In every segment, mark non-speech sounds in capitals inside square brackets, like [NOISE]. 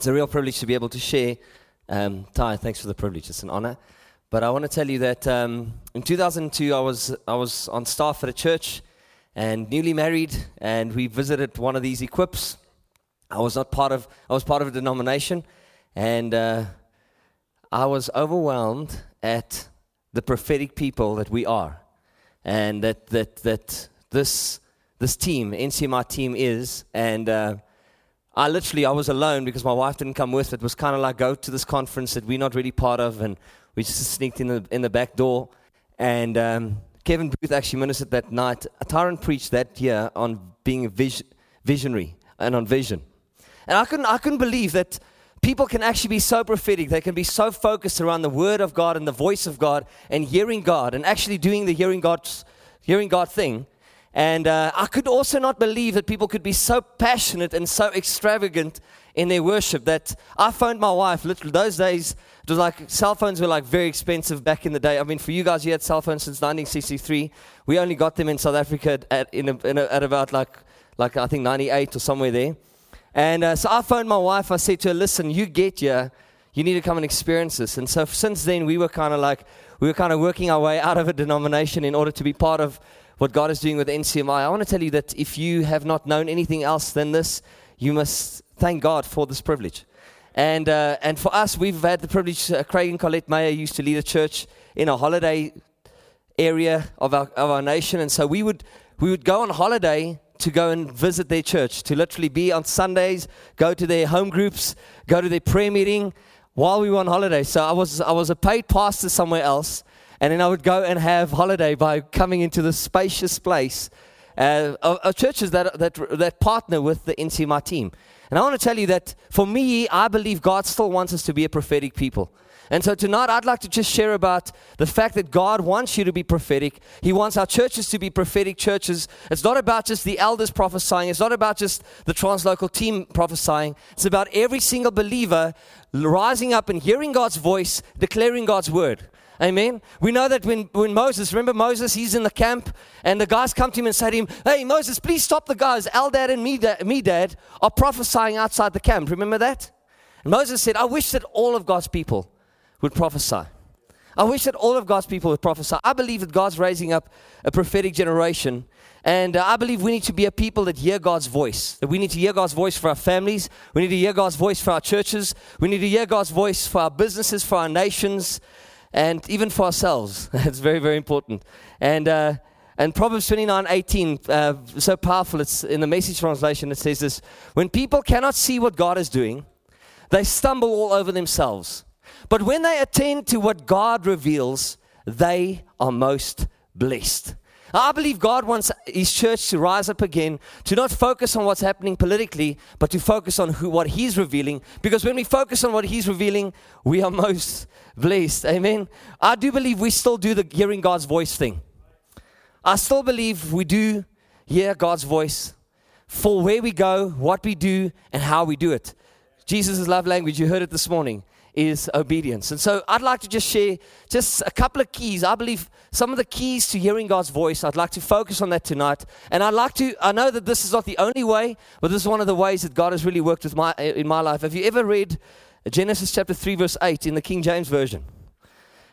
It's a real privilege to be able to share. Um, Ty, thanks for the privilege. It's an honor. But I want to tell you that um, in 2002, I was, I was on staff at a church and newly married, and we visited one of these equips. I was not part of, I was part of a denomination, and uh, I was overwhelmed at the prophetic people that we are, and that, that, that this, this team, NCMI team, is. And uh, I literally, I was alone because my wife didn't come with. It was kind of like go to this conference that we're not really part of, and we just sneaked in the in the back door. And um, Kevin Booth actually ministered that night. Tyrone preached that year on being vis- visionary and on vision. And I couldn't, I couldn't believe that people can actually be so prophetic. They can be so focused around the word of God and the voice of God and hearing God and actually doing the hearing God, hearing God thing and uh, I could also not believe that people could be so passionate and so extravagant in their worship that I phoned my wife. Literally, those days, it was like cell phones were like very expensive back in the day. I mean, for you guys, you had cell phones since 1963. We only got them in South Africa at, in a, in a, at about like, like, I think 98 or somewhere there. And uh, so I phoned my wife. I said to her, listen, you get here. You need to come and experience this. And so since then, we were kind of like, we were kind of working our way out of a denomination in order to be part of what God is doing with NCMI. I want to tell you that if you have not known anything else than this, you must thank God for this privilege. And, uh, and for us, we've had the privilege, uh, Craig and Colette Mayer used to lead a church in a holiday area of our, of our nation. And so we would, we would go on holiday to go and visit their church, to literally be on Sundays, go to their home groups, go to their prayer meeting while we were on holiday. So I was, I was a paid pastor somewhere else. And then I would go and have holiday by coming into the spacious place uh, of, of, churches that, that, that partner with the NCMI team. And I want to tell you that for me, I believe God still wants us to be a prophetic people. And so tonight, I'd like to just share about the fact that God wants you to be prophetic. He wants our churches to be prophetic churches. It's not about just the elders prophesying, it's not about just the translocal team prophesying. It's about every single believer rising up and hearing God's voice, declaring God's word. Amen. We know that when, when Moses, remember Moses, he's in the camp, and the guys come to him and say to him, Hey, Moses, please stop the guys. Eldad and Medad are prophesying outside the camp. Remember that? And Moses said, I wish that all of God's people would prophesy. I wish that all of God's people would prophesy. I believe that God's raising up a prophetic generation. And uh, I believe we need to be a people that hear God's voice. That we need to hear God's voice for our families. We need to hear God's voice for our churches. We need to hear God's voice for our businesses, for our nations and even for ourselves. [LAUGHS] it's very, very important. And, uh, and Proverbs 29 18, uh, so powerful, it's in the message translation, it says this When people cannot see what God is doing, they stumble all over themselves. But when they attend to what God reveals, they are most blessed. I believe God wants His church to rise up again, to not focus on what's happening politically, but to focus on who, what He's revealing. Because when we focus on what He's revealing, we are [LAUGHS] most blessed. Amen. I do believe we still do the hearing God's voice thing. I still believe we do hear God's voice for where we go, what we do, and how we do it. Jesus' love language, you heard it this morning is obedience. And so I'd like to just share just a couple of keys. I believe some of the keys to hearing God's voice. I'd like to focus on that tonight. And I'd like to, I know that this is not the only way, but this is one of the ways that God has really worked with my, in my life. Have you ever read Genesis chapter 3, verse 8 in the King James Version?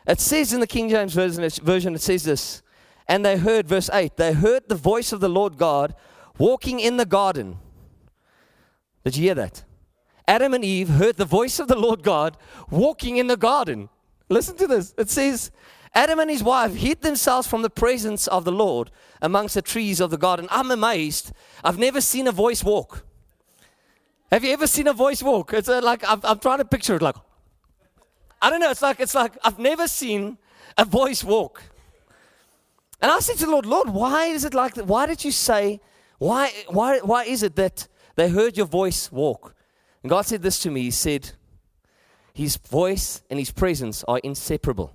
It says in the King James Version, it says this, and they heard, verse 8, they heard the voice of the Lord God walking in the garden. Did you hear that? Adam and Eve heard the voice of the Lord God walking in the garden. Listen to this. It says, Adam and his wife hid themselves from the presence of the Lord amongst the trees of the garden. I'm amazed. I've never seen a voice walk. Have you ever seen a voice walk? It's a, like I'm, I'm trying to picture it. Like I don't know. It's like it's like I've never seen a voice walk. And I said to the Lord, Lord, why is it like that? Why did you say? Why why why is it that they heard your voice walk? And God said this to me He said, His voice and His presence are inseparable.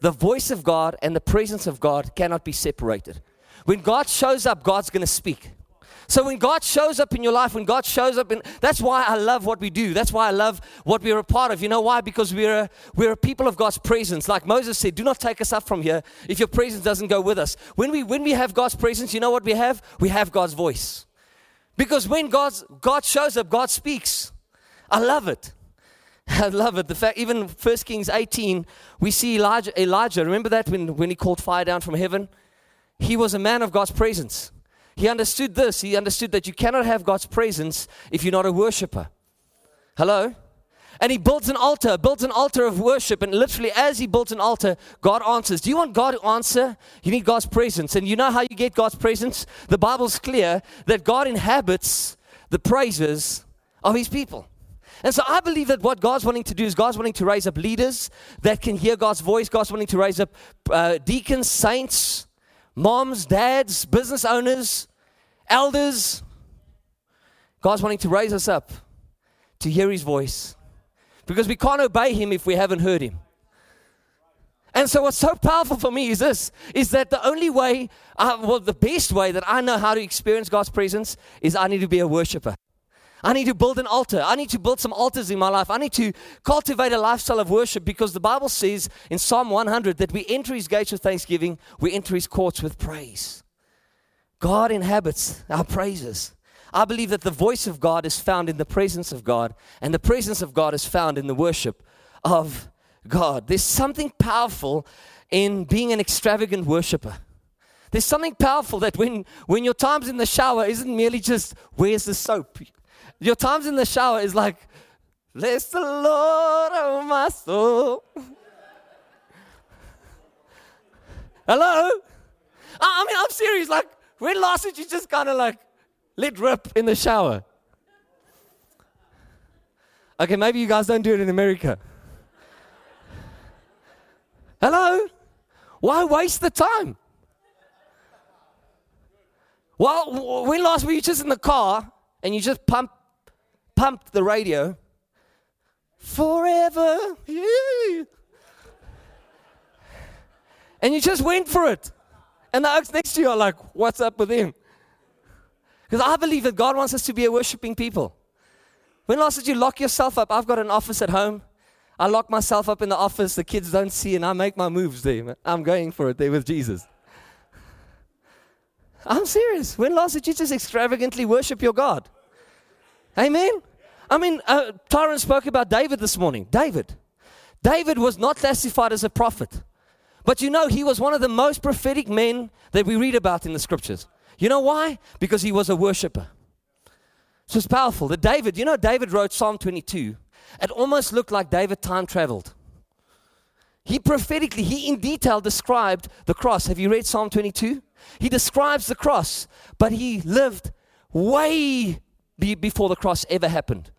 The voice of God and the presence of God cannot be separated. When God shows up, God's going to speak. So when God shows up in your life, when God shows up in that's why I love what we do. That's why I love what we're a part of. You know why? Because we're a, we're a people of God's presence. Like Moses said, do not take us up from here if your presence doesn't go with us. When we when we have God's presence, you know what we have? We have God's voice. Because when God's, God shows up, God speaks. I love it. [LAUGHS] I love it. The fact, even 1 Kings 18, we see Elijah, Elijah. Remember that when, when he called fire down from heaven? He was a man of God's presence. He understood this. He understood that you cannot have God's presence if you're not a worshiper. Hello? And he builds an altar, builds an altar of worship. And literally, as he builds an altar, God answers. Do you want God to answer? You need God's presence. And you know how you get God's presence? The Bible's clear that God inhabits the praises of his people. And so I believe that what God's wanting to do is God's wanting to raise up leaders that can hear God's voice. God's wanting to raise up uh, deacons, saints, moms, dads, business owners, elders. God's wanting to raise us up to hear his voice because we can't obey him if we haven't heard him. And so, what's so powerful for me is this: is that the only way, uh, well, the best way that I know how to experience God's presence is I need to be a worshiper. I need to build an altar. I need to build some altars in my life. I need to cultivate a lifestyle of worship because the Bible says in Psalm 100 that we enter his gates with thanksgiving, we enter his courts with praise. God inhabits our praises. I believe that the voice of God is found in the presence of God, and the presence of God is found in the worship of God. There's something powerful in being an extravagant worshiper. There's something powerful that when, when your time's in the shower isn't merely just, where's the soap? Your times in the shower is like, bless the Lord, oh my soul. Hello? I, mean, I'm serious. Like, when last did you just kind of like let rip in the shower? Okay, maybe you guys don't do it in America. Hello? Why waste the time? Well, when last were you just in the car and you just pump pumped the radio. Forever. And you just went for it. And the oaks next to you are like, what's up with him? Because I believe that God wants us to be a worshiping people. When last did you lock yourself up? I've got an office at home. I lock myself up in the office. The kids don't see, and I make my moves there. I'm going for it there with Jesus. I'm serious. When last did you just extravagantly worship your God? Amen? I mean, uh, Tyrone spoke about David this morning. David. David was not classified as a prophet. But you know, he was one of the most prophetic men that we read about in the scriptures. You know why? Because he was a worshiper. So it's powerful. That David, you know, David wrote Psalm 22. It almost looked like David time traveled. He prophetically, he in detail described the cross. Have you read Psalm 22? He describes the cross, but he lived way be, before the cross ever happened.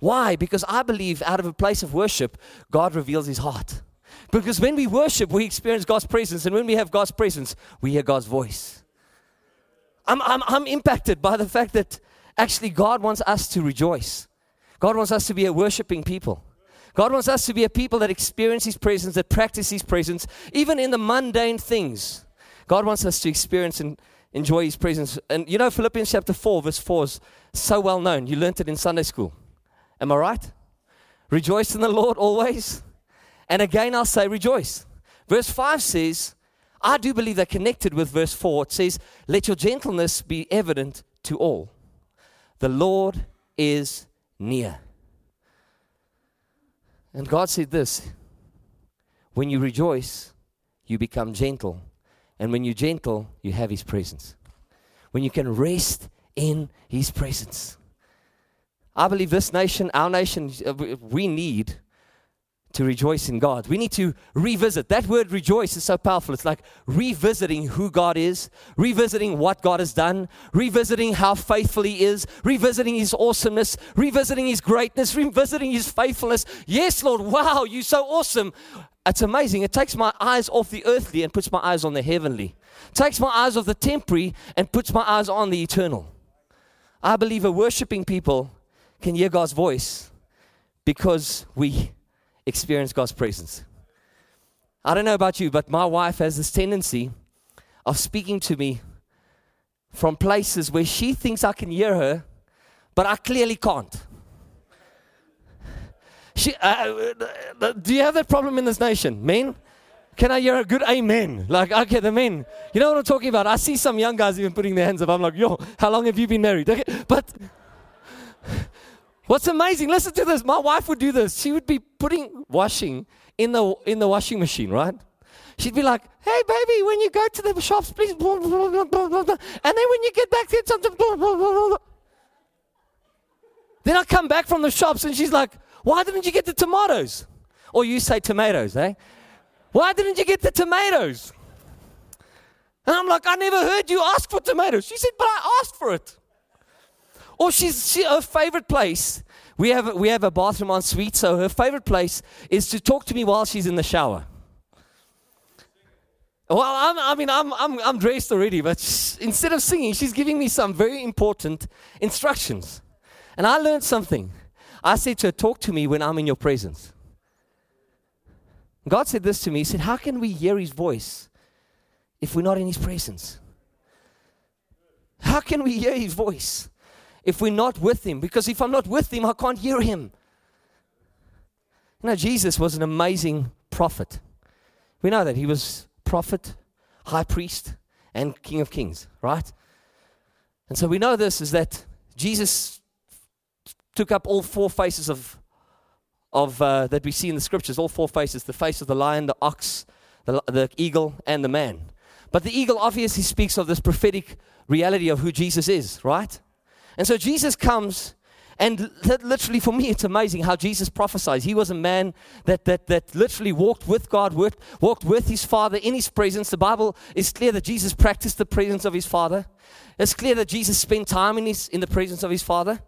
Why? Because I believe out of a place of worship, God reveals his heart. Because when we worship, we experience God's presence. And when we have God's presence, we hear God's voice. I'm, I'm, I'm impacted by the fact that actually God wants us to rejoice. God wants us to be a worshiping people. God wants us to be a people that experience His presence, that practice His presence, even in the mundane things. God wants us to experience and enjoy His presence. And you know, Philippians chapter 4, verse 4 is so well known. You learned it in Sunday school. Am I right? Rejoice in the Lord always. And again, I'll say rejoice. Verse 5 says, I do believe they're connected with verse 4, it says, Let your gentleness be evident to all. The Lord is near. And God said this when you rejoice, you become gentle. And when you're gentle, you have His presence. When you can rest in His presence. I believe this nation, our nation, uh, we need to rejoice in God. We need to revisit. That word rejoice is so powerful. It's like revisiting who God is, revisiting what God has done, revisiting how faithful He is, revisiting His awesomeness, revisiting His greatness, revisiting His faithfulness. Yes, Lord, wow, you're so awesome. It's amazing. It takes my eyes off the earthly and puts my eyes on the heavenly. It takes my eyes off the temporary and puts my eyes on the eternal. I believe a worshiping people can hear God's voice because we experience God's presence. I don't know about you, but my wife has this tendency of speaking to me from places where she thinks I can hear her, but I clearly can't. She, uh, uh do you have that problem in this nation, men? Can I hear a good amen? Like, okay, the men. You know what I'm talking about? I see some young guys even putting their hands up. I'm like, yo, how long have you been married? Okay, but What's amazing, listen to this. My wife would do this. She would be putting washing in the in the washing machine, right? She'd be like, "Hey, baby, when you go to the shops, please." And then when you get back blah. Then I come back from the shops, and she's like, "Why didn't you get the tomatoes?" Or you say tomatoes, eh? Why didn't you get the tomatoes? And I'm like, I never heard you ask for tomatoes. She said, but I asked for it. Or she's she, her favorite place. We have we have a bathroom en suite, so her favorite place is to talk to me while she's in the shower. Well, I'm, i mean, I'm, I'm, I'm dressed already, but instead of singing, she's giving me some very important instructions. And I learned something. I said to her, Talk to me when I'm in your presence. God said this to me He said, How can we hear His voice if we're not in His presence? How can we hear His voice if we're not with Him? Because if I'm not with Him, I can't hear Him. You know, Jesus was an amazing prophet. We know that He was prophet, high priest, and King of Kings, right? And so we know this is that Jesus took up all four faces of of uh, that we see in the scriptures, all four faces the face of the lion, the ox, the, the eagle, and the man. But the eagle obviously speaks of this prophetic reality of who Jesus is, right? And so Jesus comes, and literally for me, it's amazing how Jesus prophesies. He was a man that, that, that literally walked with God, worked, walked with his Father in his presence. The Bible is clear that Jesus practiced the presence of his Father. It's clear that Jesus spent time in, his, in the presence of his Father.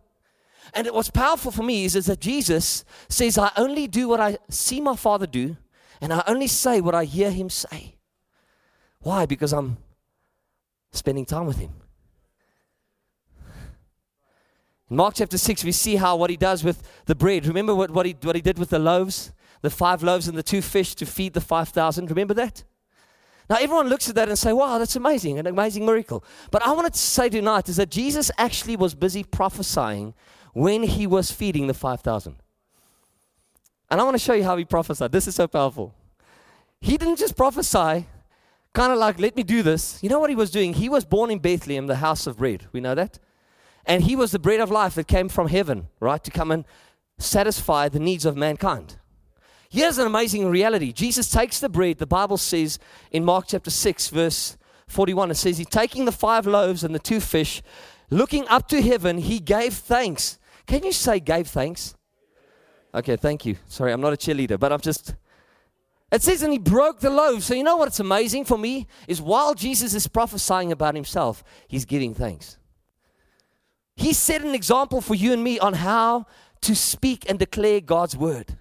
And what's powerful for me is, is that Jesus says, I only do what I see my Father do, and I only say what I hear Him say. Why? Because I'm spending time with Him. Mark chapter 6, we see how what He does with the bread. Remember what, what, he, what he did with the loaves? The five loaves and the two fish to feed the 5,000. Remember that? Now, everyone looks at that and say, wow, that's amazing, an amazing miracle. But I wanted to say tonight is that Jesus actually was busy prophesying when he was feeding the 5,000. And I want to show you how he prophesied. This is so powerful. He didn't just prophesy, kind of like, let me do this. You know what he was doing? He was born in Bethlehem, the house of bread. We know that? And he was the bread of life that came from heaven, right, to come and satisfy the needs of mankind. Here's an amazing reality Jesus takes the bread, the Bible says in Mark chapter 6, verse 41, it says, He taking the five loaves and the two fish, looking up to heaven, he gave thanks can you say gave thanks? Okay, thank you. Sorry, I'm not a cheerleader, but I'm just. It says, and he broke the loaf. So, you know what's amazing for me? Is while Jesus is prophesying about himself, he's giving thanks. He set an example for you and me on how to speak and declare God's word.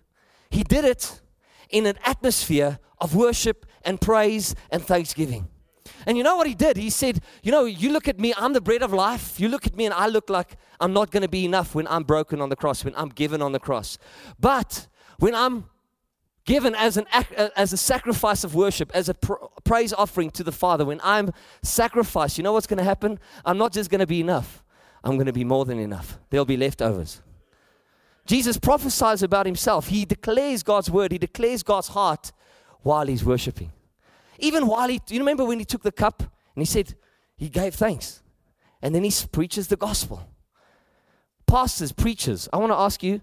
He did it in an atmosphere of worship and praise and thanksgiving. And you know what he did? He said, You know, you look at me, I'm the bread of life. You look at me, and I look like I'm not going to be enough when I'm broken on the cross, when I'm given on the cross. But when I'm given as, an, as a sacrifice of worship, as a pr- praise offering to the Father, when I'm sacrificed, you know what's going to happen? I'm not just going to be enough, I'm going to be more than enough. There'll be leftovers. Jesus prophesies about himself. He declares God's word, he declares God's heart while he's worshiping. Even while he, you remember when he took the cup and he said, he gave thanks. And then he preaches the gospel. Pastors, preachers, I want to ask you,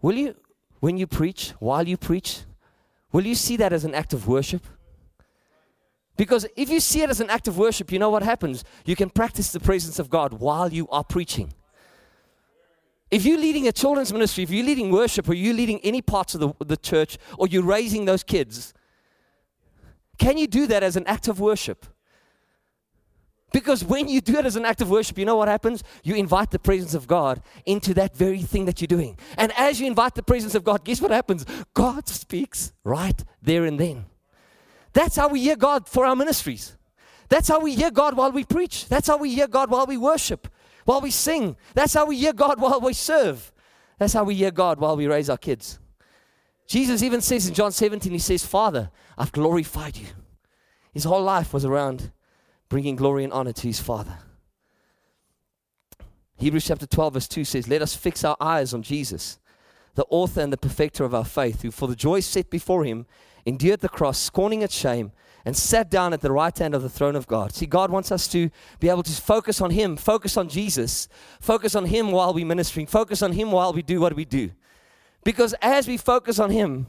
will you, when you preach, while you preach, will you see that as an act of worship? Because if you see it as an act of worship, you know what happens? You can practice the presence of God while you are preaching. If you're leading a children's ministry, if you're leading worship, or you're leading any parts of the, the church, or you're raising those kids, can you do that as an act of worship? Because when you do it as an act of worship, you know what happens? You invite the presence of God into that very thing that you're doing. And as you invite the presence of God, guess what happens? God speaks right there and then. That's how we hear God for our ministries. That's how we hear God while we preach. That's how we hear God while we worship, while we sing. That's how we hear God [LAUGHS] while we serve. That's how we hear God while we raise our kids. Jesus even says in John 17, He says, Father, I've glorified you. His whole life was around bringing glory and honor to His Father. Hebrews chapter 12, verse 2 says, Let us fix our eyes on Jesus, the author and the perfecter of our faith, who for the joy set before him endured the cross, scorning its shame, and sat down at the right hand of the throne of God. See, God wants us to be able to focus on Him, focus on Jesus, focus on Him while we're ministering, focus on Him while we do what we do. Because as we focus on Him,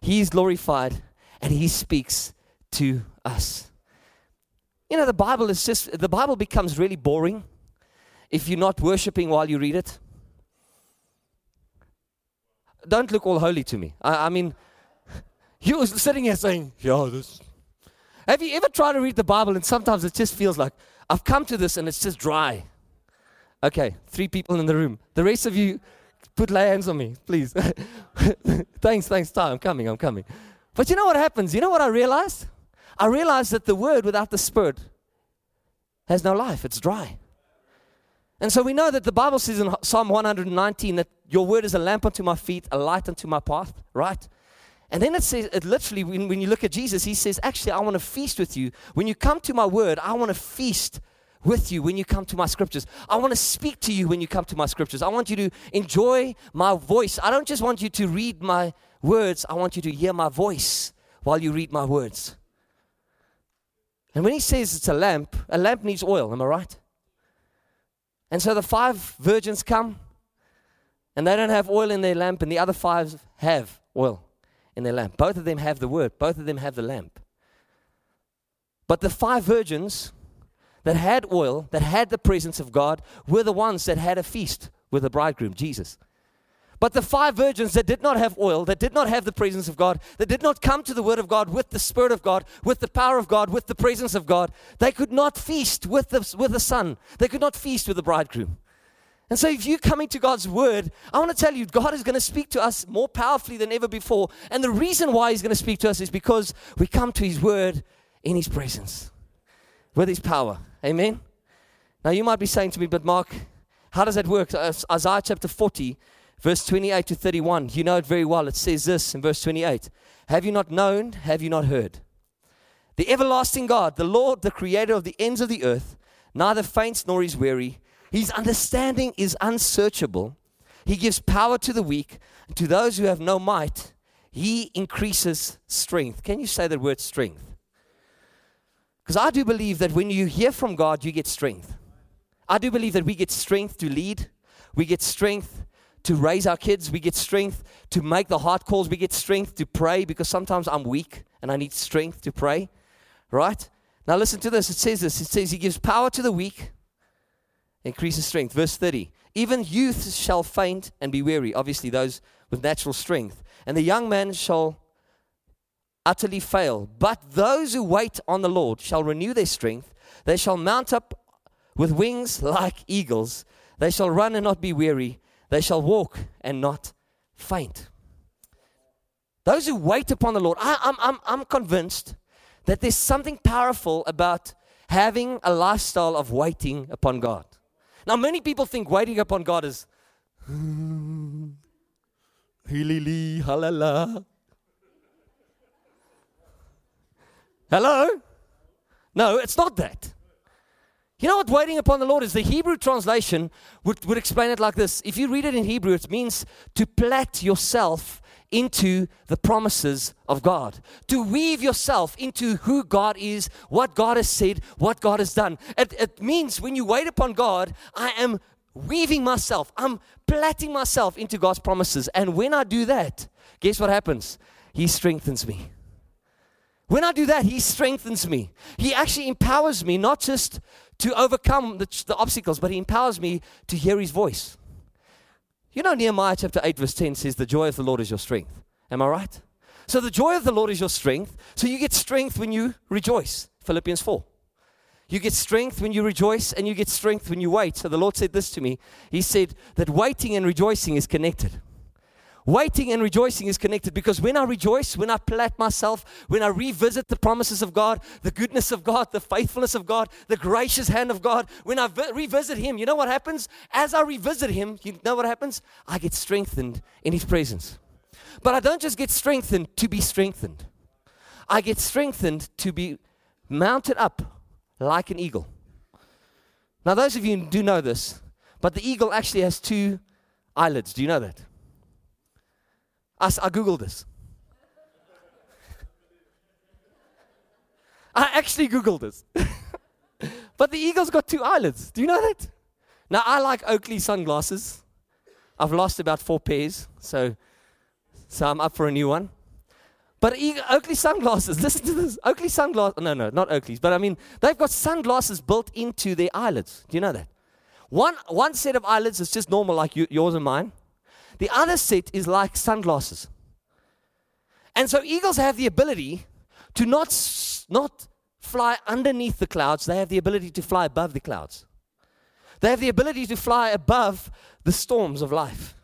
He's glorified and He speaks to us. You know, the Bible is just, the Bible becomes really boring if you're not worshiping while you read it. Don't look all holy to me. I, I mean, you're sitting here saying, Yeah, this. Have you ever tried to read the Bible and sometimes it just feels like, I've come to this and it's just dry? Okay, three people in the room. The rest of you, put lay hands on me, please. [LAUGHS] thanks, thanks, Ty. I'm coming, I'm coming. But you know what happens? You know what I realized? I realized that the word without the spirit has no life, it's dry. And so we know that the Bible says in Psalm 119 that your word is a lamp unto my feet, a light unto my path, right? And then it says, it literally, when, when you look at Jesus, he says, Actually, I want to feast with you. When you come to my word, I want to feast with you when you come to my scriptures. I want to speak to you when you come to my scriptures. I want you to enjoy my voice. I don't just want you to read my words, I want you to hear my voice while you read my words. And when he says it's a lamp, a lamp needs oil, am I right? And so the five virgins come, and they don't have oil in their lamp, and the other five have oil in their lamp. Both of them have the word, both of them have the lamp. But the five virgins that had oil, that had the presence of God, were the ones that had a feast with the bridegroom, Jesus. But the five virgins that did not have oil, that did not have the presence of God, that did not come to the Word of God with the Spirit of God, with the power of God, with the presence of God, they could not feast with the, with the Son. They could not feast with the bridegroom. And so, if you're coming to God's word, I want to tell you, God is going to speak to us more powerfully than ever before. And the reason why He's going to speak to us is because we come to His word in His presence, with His power. Amen? Now, you might be saying to me, but Mark, how does that work? Uh, Isaiah chapter 40, verse 28 to 31. You know it very well. It says this in verse 28 Have you not known? Have you not heard? The everlasting God, the Lord, the creator of the ends of the earth, neither faints nor is weary. His understanding is unsearchable. He gives power to the weak, to those who have no might, he increases strength. Can you say the word strength? Because I do believe that when you hear from God, you get strength. I do believe that we get strength to lead, we get strength to raise our kids, we get strength to make the hard calls, we get strength to pray because sometimes I'm weak and I need strength to pray, right? Now, listen to this. It says this it says, He gives power to the weak increases strength. Verse 30 Even youth shall faint and be weary, obviously, those with natural strength, and the young man shall utterly fail. But those who wait on the Lord shall renew their strength. They shall mount up with wings like eagles. They shall run and not be weary. They shall walk and not faint. Those who wait upon the Lord, I, I'm, I'm, I'm convinced that there's something powerful about having a lifestyle of waiting upon God. Now, many people think waiting upon God is hilili halala. Hello? No, it's not that. You know what waiting upon the Lord is? The Hebrew translation would, would explain it like this. If you read it in Hebrew, it means to plait yourself into the promises of God, to weave yourself into who God is, what God has said, what God has done. It, it means when you wait upon God, I am weaving myself, I'm plaiting myself into God's promises. And when I do that, guess what happens? He strengthens me. When I do that, He strengthens me. He actually empowers me not just to overcome the, the obstacles, but He empowers me to hear His voice. You know, Nehemiah chapter 8, verse 10 says, The joy of the Lord is your strength. Am I right? So the joy of the Lord is your strength. So you get strength when you rejoice. Philippians 4. You get strength when you rejoice, and you get strength when you wait. So the Lord said this to me He said that waiting and rejoicing is connected. Waiting and rejoicing is connected because when I rejoice, when I plat myself, when I revisit the promises of God, the goodness of God, the faithfulness of God, the gracious hand of God, when I vi- revisit Him, you know what happens? As I revisit Him, you know what happens? I get strengthened in His presence. But I don't just get strengthened to be strengthened, I get strengthened to be mounted up like an eagle. Now, those of you do know this, but the eagle actually has two eyelids. Do you know that? I, I Googled this. [LAUGHS] I actually Googled this. [LAUGHS] but the eagle's got two eyelids. Do you know that? Now, I like Oakley sunglasses. I've lost about four pairs, so, so I'm up for a new one. But Oakley sunglasses, [LAUGHS] listen to this. Oakley sunglasses, no, no, not Oakley's, but I mean, they've got sunglasses built into their eyelids. Do you know that? One, one set of eyelids is just normal, like you, yours and mine. The other set is like sunglasses. And so eagles have the ability to not, not fly underneath the clouds, they have the ability to fly above the clouds. They have the ability to fly above the storms of life.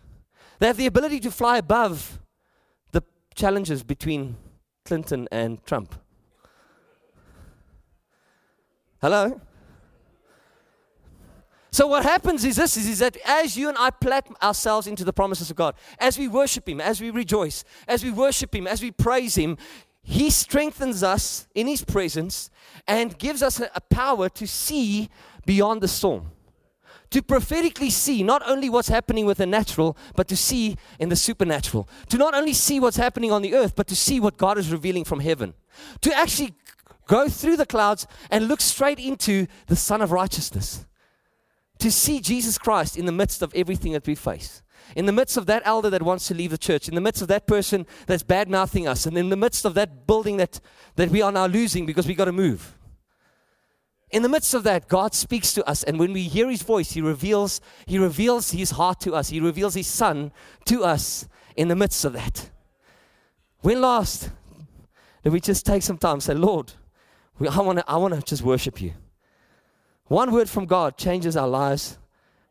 They have the ability to fly above the challenges between Clinton and Trump. Hello? So what happens is this is, is that as you and I plat ourselves into the promises of God, as we worship Him, as we rejoice, as we worship Him, as we praise Him, He strengthens us in His presence and gives us a, a power to see beyond the storm. To prophetically see not only what's happening with the natural, but to see in the supernatural. To not only see what's happening on the earth, but to see what God is revealing from heaven. To actually go through the clouds and look straight into the Sun of Righteousness to see Jesus Christ in the midst of everything that we face. In the midst of that elder that wants to leave the church, in the midst of that person that's bad mouthing us, and in the midst of that building that, that we are now losing because we got to move. In the midst of that, God speaks to us, and when we hear His voice, He reveals, He reveals His heart to us. He reveals His Son to us in the midst of that. When last did we just take some time and say, Lord, I want to I wanna just worship you. One word from God changes our lives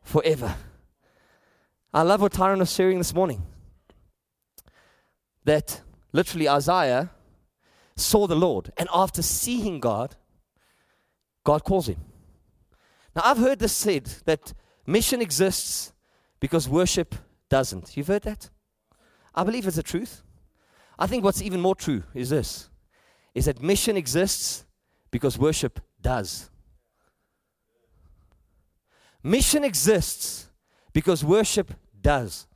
forever. I love what Tyrone was sharing this morning. That literally Isaiah saw the Lord, and after seeing God, God calls him. Now, I've heard this said that mission exists because worship doesn't. You've heard that? I believe it's the truth. I think what's even more true is this is that mission exists because worship does. Mission exists because worship does.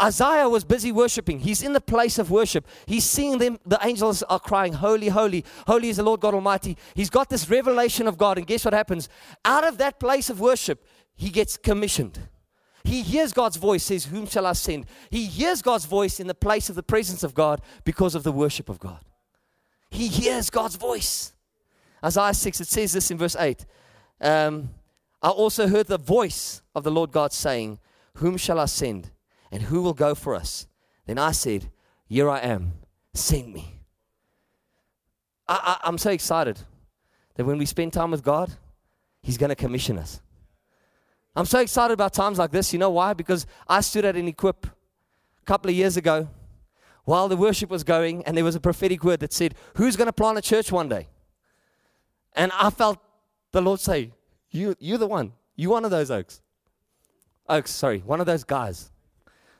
Isaiah was busy worshiping. He's in the place of worship. He's seeing them. The angels are crying, Holy, holy, holy is the Lord God Almighty. He's got this revelation of God. And guess what happens? Out of that place of worship, he gets commissioned. He hears God's voice, says, Whom shall I send? He hears God's voice in the place of the presence of God because of the worship of God. He hears God's voice. Isaiah 6, it says this in verse 8. Um, I also heard the voice of the Lord God saying, Whom shall I send? And who will go for us? Then I said, Here I am, send me. I, I, I'm so excited that when we spend time with God, He's going to commission us. I'm so excited about times like this. You know why? Because I stood at an equip a couple of years ago while the worship was going, and there was a prophetic word that said, Who's going to plant a church one day? And I felt the Lord say, you, you're the one. You're one of those oaks. Oaks, sorry, one of those guys.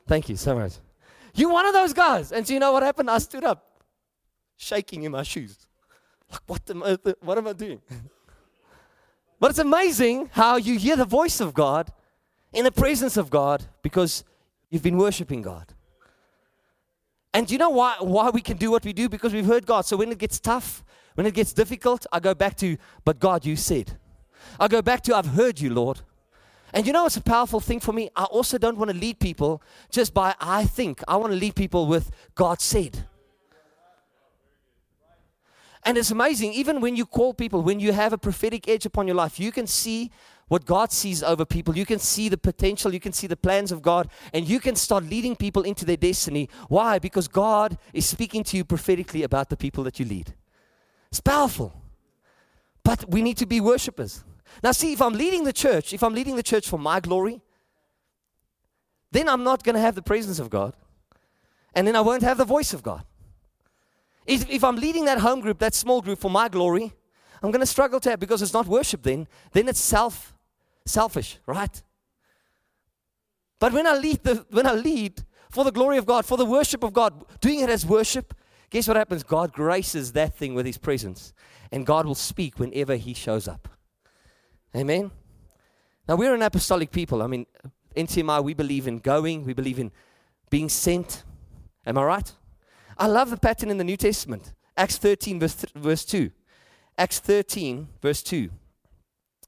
Thank you so much. You're one of those guys. And so you know what happened? I stood up, shaking in my shoes. Like, what I, what am I doing? [LAUGHS] but it's amazing how you hear the voice of God in the presence of God because you've been worshiping God. And do you know why, why we can do what we do? Because we've heard God. So when it gets tough, when it gets difficult, I go back to, but God, you said. I go back to, I've heard you, Lord. And you know it's a powerful thing for me? I also don't want to lead people just by I think. I want to lead people with God said. And it's amazing, even when you call people, when you have a prophetic edge upon your life, you can see what God sees over people. You can see the potential, you can see the plans of God, and you can start leading people into their destiny. Why? Because God is speaking to you prophetically about the people that you lead. It's powerful. But we need to be worshipers. Now, see, if I'm leading the church, if I'm leading the church for my glory, then I'm not going to have the presence of God. And then I won't have the voice of God. If, if I'm leading that home group, that small group for my glory, I'm going to struggle to have because it's not worship then. Then it's self, selfish, right? But when I lead the, when I lead for the glory of God, for the worship of God, doing it as worship, guess what happens? God graces that thing with His presence, and God will speak whenever He shows up. Amen. Now we're an apostolic people. I mean, NCMI, we believe in going, we believe in being sent. Am I right? I love the pattern in the New Testament. Acts 13, verse, th- verse 2. Acts 13, verse 2.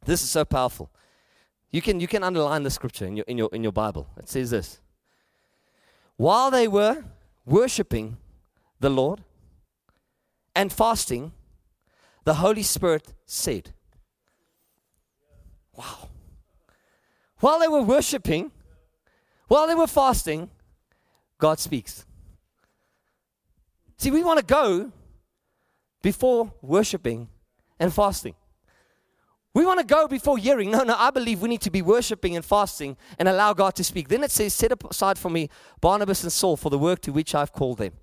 This is so powerful. You can, you can underline the scripture in your, in, your, in your Bible. It says this While they were worshiping the Lord and fasting, the Holy Spirit said, Wow. While they were worshiping, while they were fasting, God speaks. See, we want to go before worshiping and fasting. We want to go before hearing. No, no, I believe we need to be worshiping and fasting and allow God to speak. Then it says, Set aside for me Barnabas and Saul for the work to which I've called them.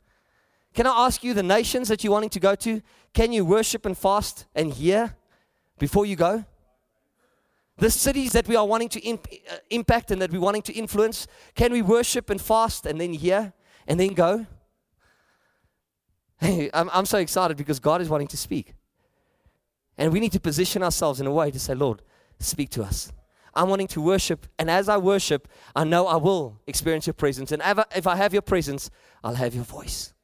Can I ask you the nations that you're wanting to go to? Can you worship and fast and hear before you go? The cities that we are wanting to imp- uh, impact and that we're wanting to influence, can we worship and fast and then hear and then go? [LAUGHS] Hey, I'm, I'm so excited because God is wanting to speak. And we need to position ourselves in a way to say, Lord, speak to us. I'm wanting to worship, and as I worship, I know I will experience your presence. And if I have your presence, I'll have your voice.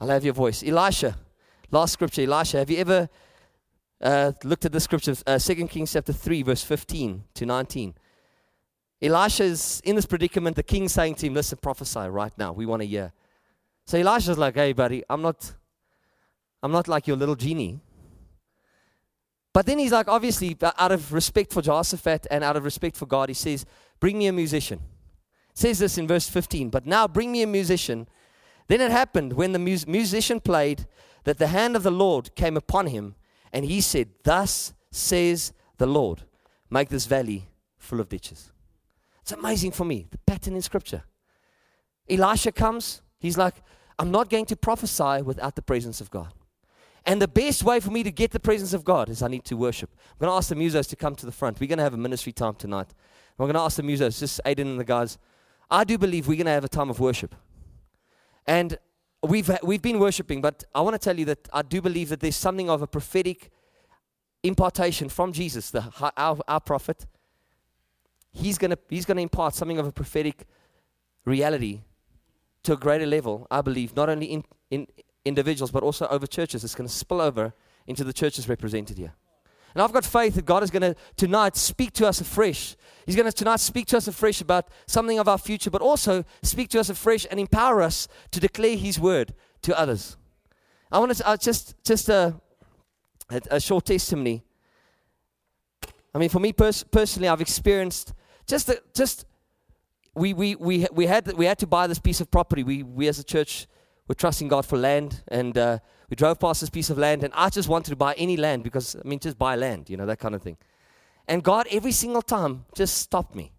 I'll have your voice. Elisha, last scripture, Elisha, have you ever uh, looked at the scriptures, uh, 2 Kings chapter 3, verse 15 to 19? Elisha is in this predicament, the king saying to him, Listen, prophesy right now. We want to hear. So Elisha's like, Hey, buddy, I'm not, I'm not like your little genie. But then he's like, obviously, out of respect for Jehoshaphat and out of respect for God, he says, Bring me a musician. Says this in verse 15, but now bring me a musician. Then it happened when the mus- musician played that the hand of the Lord came upon him, and he said, Thus says the Lord, make this valley full of ditches. It's amazing for me, the pattern in Scripture. Elisha comes, he's like, I'm not going to prophesy without the presence of God. And the best way for me to get the presence of God is I need to worship. I'm going to ask the musos to come to the front. We're going to have a ministry time tonight. We're going to ask the musos, just Aiden and the guys. I do believe we're going to have a time of worship. And we've, uh, we've been worshiping, but I want to tell you that I do believe that there's something of a prophetic impartation from Jesus, the, our, our prophet. He's going to he's to impart something of a prophetic reality to a greater level, I believe, not only in, in individuals, but also over churches. It's going to spill over into the churches represented here. And I've got faith that God is going to tonight speak to us afresh. He's going to tonight speak to us afresh about something of our future, but also speak to us afresh and empower us to declare His word to others. I want to uh, just just a, a, a, short testimony. I mean, for me pers- personally, I've experienced just the, just we, we, we, we, had, we had to buy this piece of property. We, we as a church we're trusting God for land, and uh, we drove past this piece of land, and I just wanted to buy any land because, I mean, just buy land, you know, that kind of thing. And God, every single time, just stopped me.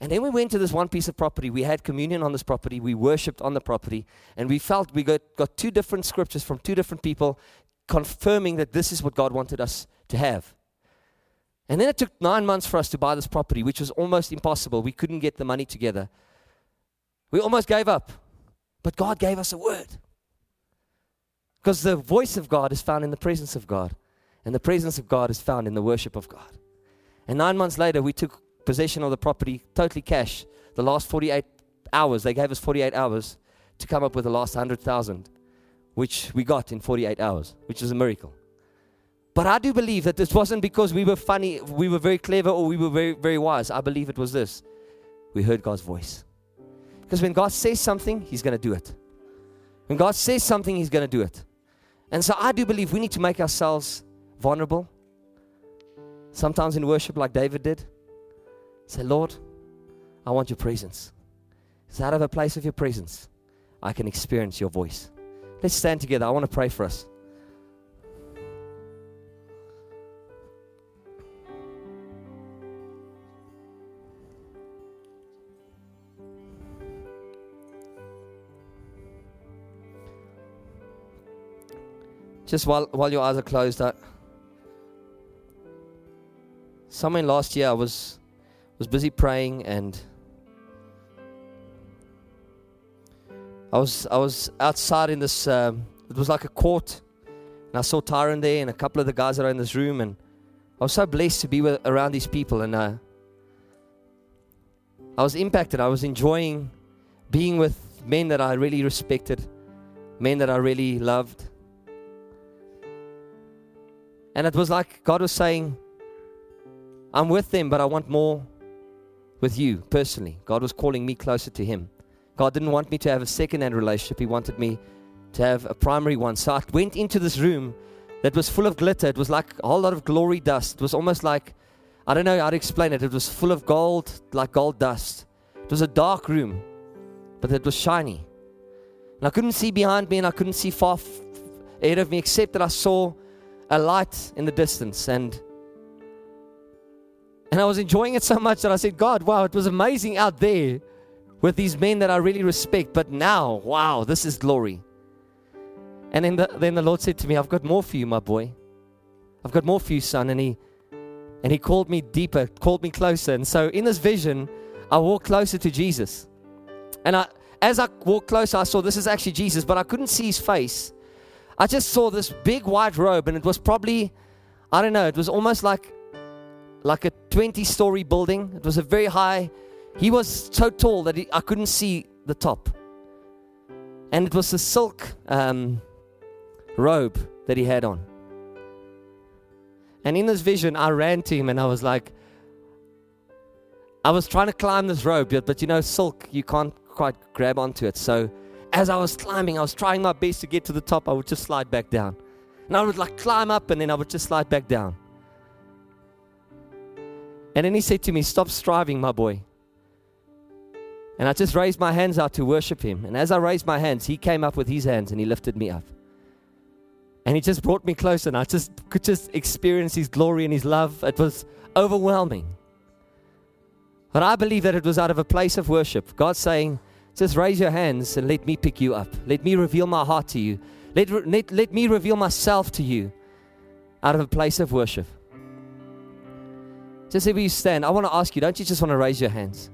And then we went to this one piece of property. We had communion on this property. We worshiped on the property. And we felt we got, got two different scriptures from two different people confirming that this is what God wanted us to have. And then it took nine months for us to buy this property, which was almost impossible. We couldn't get the money together. We almost gave up. But God gave us a word. Because the voice of God is found in the presence of God, and the presence of God is found in the worship of God. And nine months later, we took possession of the property, totally cash. The last 48 hours, they gave us 48 hours to come up with the last 100,000, which we got in 48 hours, which is a miracle. But I do believe that this wasn't because we were funny, we were very clever, or we were very, very wise. I believe it was this. We heard God's voice. Because when God says something, He's going to do it. When God says something, He's going to do it. And so I do believe we need to make ourselves vulnerable. Sometimes in worship, like David did. Say, Lord, I want your presence. It's out of a place of your presence, I can experience your voice. Let's stand together. I want to pray for us. Just while, while your eyes are closed, I, somewhere last year I was was busy praying and I was I was outside in this um, it was like a court and I saw Tyrone there and a couple of the guys that are in this room and I was so blessed to be with, around these people and uh, I was impacted I was enjoying being with men that I really respected, men that I really loved. And it was like God was saying, I'm with them, but I want more with you personally. God was calling me closer to Him. God didn't want me to have a second hand relationship, He wanted me to have a primary one. So I went into this room that was full of glitter. It was like a whole lot of glory dust. It was almost like, I don't know how to explain it. It was full of gold, like gold dust. It was a dark room, but it was shiny. And I couldn't see behind me and I couldn't see far f- ahead of me except that I saw a light in the distance. And and I was enjoying it so much that I said, God, wow, it was amazing out there with these men that I really respect. But now, wow, this is glory. And then the, then the Lord said to me, I've got more for you, my boy. I've got more for you, son. And he, and he called me deeper, called me closer. And so in this vision, I walked closer to Jesus. And I, as I walked closer, I saw this is actually Jesus, but I couldn't see his face. I just saw this big white robe, and it was probably, I don't know, it was almost like, like a 20 story building. It was a very high, he was so tall that he, I couldn't see the top. And it was a silk um, robe that he had on. And in this vision, I ran to him and I was like, I was trying to climb this rope, but you know, silk, you can't quite grab onto it. So as I was climbing, I was trying my best to get to the top. I would just slide back down. And I would like climb up and then I would just slide back down. And then he said to me, Stop striving, my boy. And I just raised my hands out to worship him. And as I raised my hands, he came up with his hands and he lifted me up. And he just brought me closer, and I just could just experience his glory and his love. It was overwhelming. But I believe that it was out of a place of worship. God saying, just raise your hands and let me pick you up. Let me reveal my heart to you. Let, let, let me reveal myself to you out of a place of worship. Just where you stand, I want to ask you, don't you just want to raise your hands?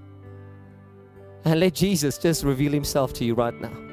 And let Jesus just reveal himself to you right now.